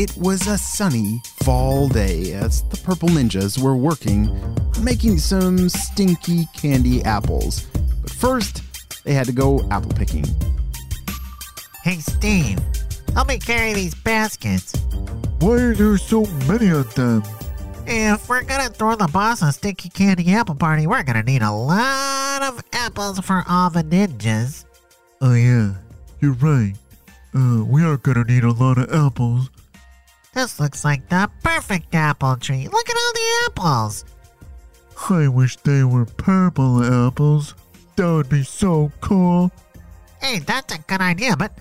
It was a sunny fall day as the Purple Ninjas were working on making some stinky candy apples. But first, they had to go apple picking. Hey, Steve, help me carry these baskets. Why are there so many of them? If we're gonna throw the boss a stinky candy apple party, we're gonna need a lot of apples for all the ninjas. Oh, yeah, you're right. Uh, we are gonna need a lot of apples. This looks like the perfect apple tree. Look at all the apples. I wish they were purple apples. That would be so cool. Hey, that's a good idea, but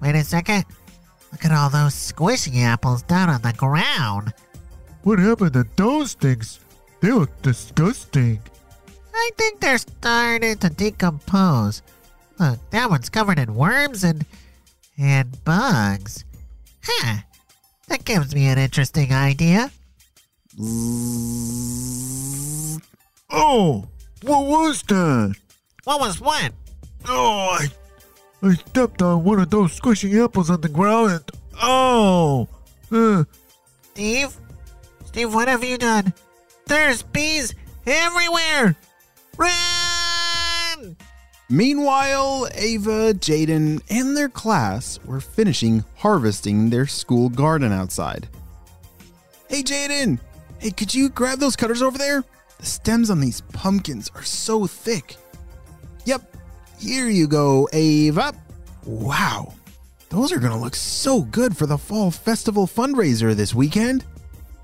wait a second. Look at all those squishy apples down on the ground. What happened to those things? They look disgusting. I think they're starting to decompose. Look, that one's covered in worms and and bugs. Huh. That gives me an interesting idea. Oh, what was that? What was what? Oh, I, I stepped on one of those squishy apples on the ground and. Oh! Uh, Steve? Steve, what have you done? There's bees everywhere! Run! Meanwhile, Ava, Jaden, and their class were finishing harvesting their school garden outside. Hey, Jaden! Hey, could you grab those cutters over there? The stems on these pumpkins are so thick. Yep, here you go, Ava. Wow, those are gonna look so good for the Fall Festival fundraiser this weekend.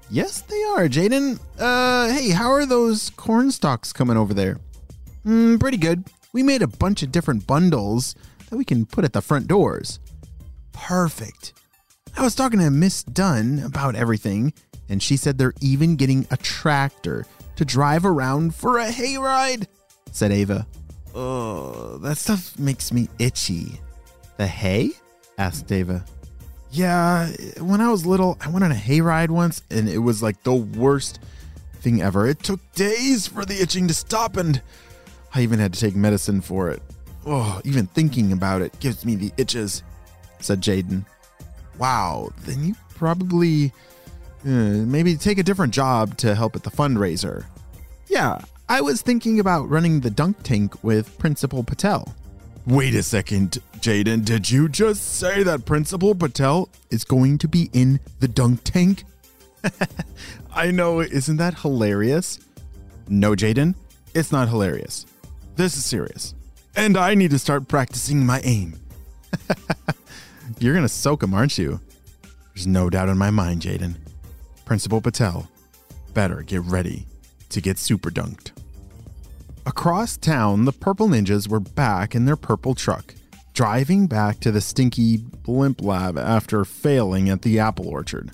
Yes, they are, Jaden. Uh, hey, how are those corn stalks coming over there? Mm, pretty good. We made a bunch of different bundles that we can put at the front doors. Perfect. I was talking to Miss Dunn about everything, and she said they're even getting a tractor to drive around for a hayride, said Ava. Oh, that stuff makes me itchy. The hay? asked Ava. Yeah, when I was little, I went on a hayride once, and it was like the worst thing ever. It took days for the itching to stop, and I even had to take medicine for it. Oh, even thinking about it gives me the itches, said Jaden. Wow, then you probably uh, maybe take a different job to help at the fundraiser. Yeah, I was thinking about running the dunk tank with Principal Patel. Wait a second, Jaden. Did you just say that Principal Patel is going to be in the dunk tank? I know, isn't that hilarious? No, Jaden, it's not hilarious. This is serious. And I need to start practicing my aim. You're going to soak him, aren't you? There's no doubt in my mind, Jaden. Principal Patel better get ready to get super dunked. Across town, the Purple Ninjas were back in their purple truck, driving back to the stinky blimp lab after failing at the apple orchard.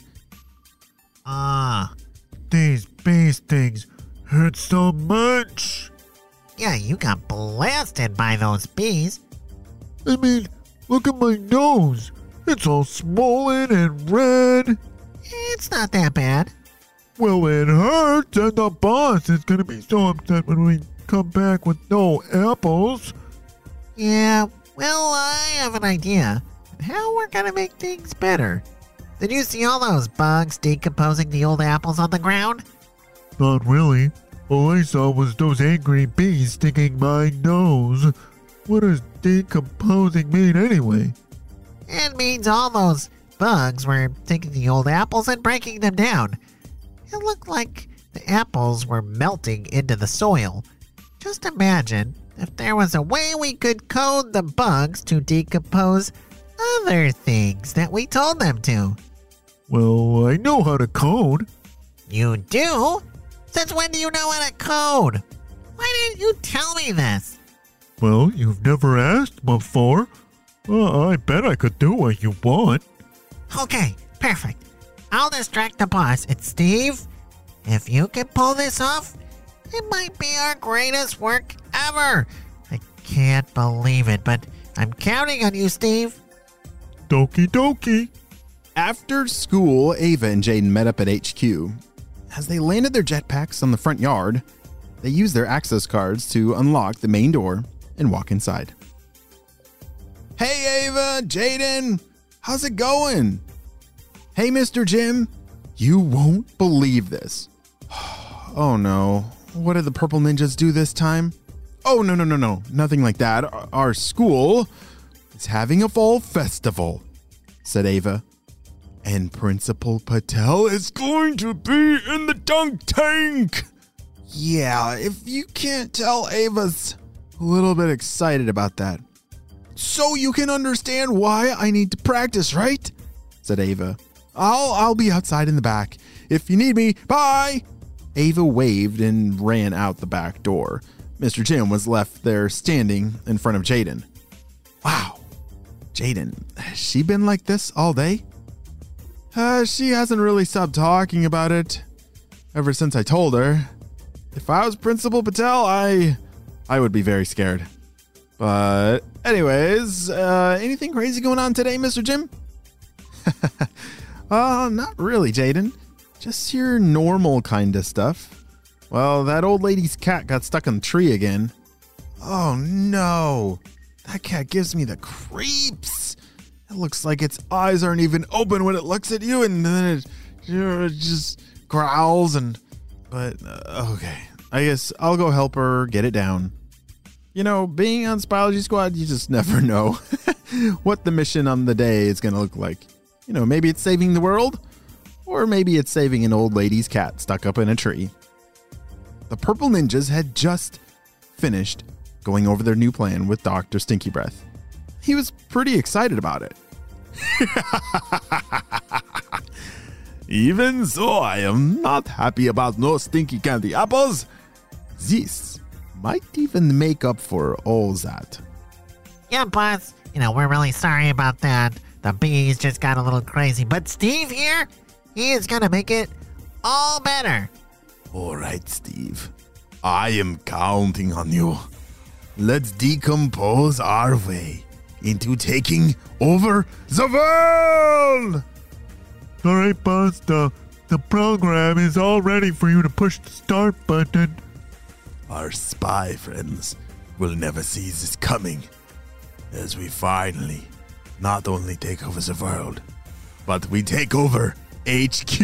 Ah, these bee stings hurt so much. Yeah, you got blasted by those bees. I mean, look at my nose. It's all swollen and red. It's not that bad. Well, it hurts, and the boss is gonna be so upset when we come back with no apples. Yeah, well, I have an idea. How we're gonna make things better. Did you see all those bugs decomposing the old apples on the ground? Not really. All I saw was those angry bees sticking my nose. What does decomposing mean anyway? It means all those bugs were taking the old apples and breaking them down. It looked like the apples were melting into the soil. Just imagine if there was a way we could code the bugs to decompose other things that we told them to. Well, I know how to code. You do? Since when do you know how to code? Why didn't you tell me this? Well, you've never asked before. Well, I bet I could do what you want. Okay, perfect. I'll distract the boss. And Steve, if you can pull this off, it might be our greatest work ever. I can't believe it, but I'm counting on you, Steve. Doki doki. After school, Ava and Jaden met up at HQ. As they landed their jetpacks on the front yard, they used their access cards to unlock the main door and walk inside. Hey, Ava, Jaden, how's it going? Hey, Mr. Jim, you won't believe this. Oh no, what did the Purple Ninjas do this time? Oh, no, no, no, no, nothing like that. Our- school is having a fall festival, said Ava. And Principal Patel is going to be in the dunk tank. Yeah, if you can't tell, Ava's a little bit excited about that. So you can understand why I need to practice, right? said Ava. I'll I'll be outside in the back. If you need me, bye. Ava waved and ran out the back door. Mr. Jim was left there standing in front of Jaden. Wow. Jaden, has she been like this all day? Uh, she hasn't really stopped talking about it ever since I told her. If I was Principal Patel, I I would be very scared. But anyways, uh anything crazy going on today, Mr. Jim? uh, not really, Jaden. Just your normal kind of stuff. Well, that old lady's cat got stuck in the tree again. Oh no. That cat gives me the creeps. It looks like its eyes aren't even open when it looks at you, and then it, you know, it just growls and. But uh, okay, I guess I'll go help her get it down. You know, being on Spyology Squad, you just never know what the mission on the day is going to look like. You know, maybe it's saving the world, or maybe it's saving an old lady's cat stuck up in a tree. The Purple Ninjas had just finished going over their new plan with Dr. Stinky Breath. He was pretty excited about it. Even so, I am not happy about no stinky candy apples. This might even make up for all that. Yeah, boss. You know, we're really sorry about that. The bees just got a little crazy. But Steve here, he is gonna make it all better. All right, Steve. I am counting on you. Let's decompose our way into taking over the world. All right, boss. The the program is all ready for you to push the start button. Our spy friends will never see this coming as we finally not only take over the world, but we take over HQ.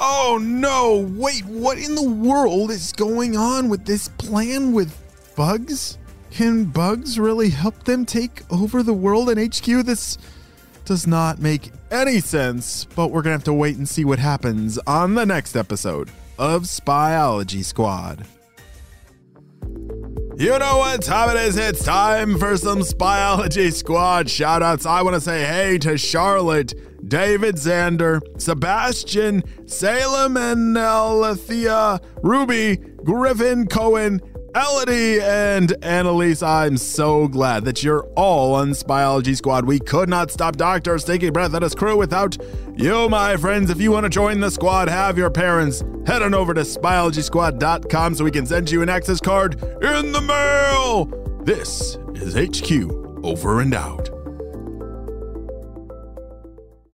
oh no, wait, what in the world is going on with this plan with bugs? Can bugs really help them take over the world in HQ? This does not make any sense, but we're gonna have to wait and see what happens on the next episode of Spyology Squad. You know what time it is? It's time for some Spyology Squad shoutouts. I want to say hey to Charlotte, David Zander, Sebastian, Salem, and Alethea, Ruby, Griffin, Cohen, Elodie, and Annalise. I'm so glad that you're all on Spyology Squad. We could not stop Dr. Stinky Breath and his crew without you, my friends. If you want to join the squad, have your parents head on over to spyologysquad.com so we can send you an access card in the mail. This is HQ over and out.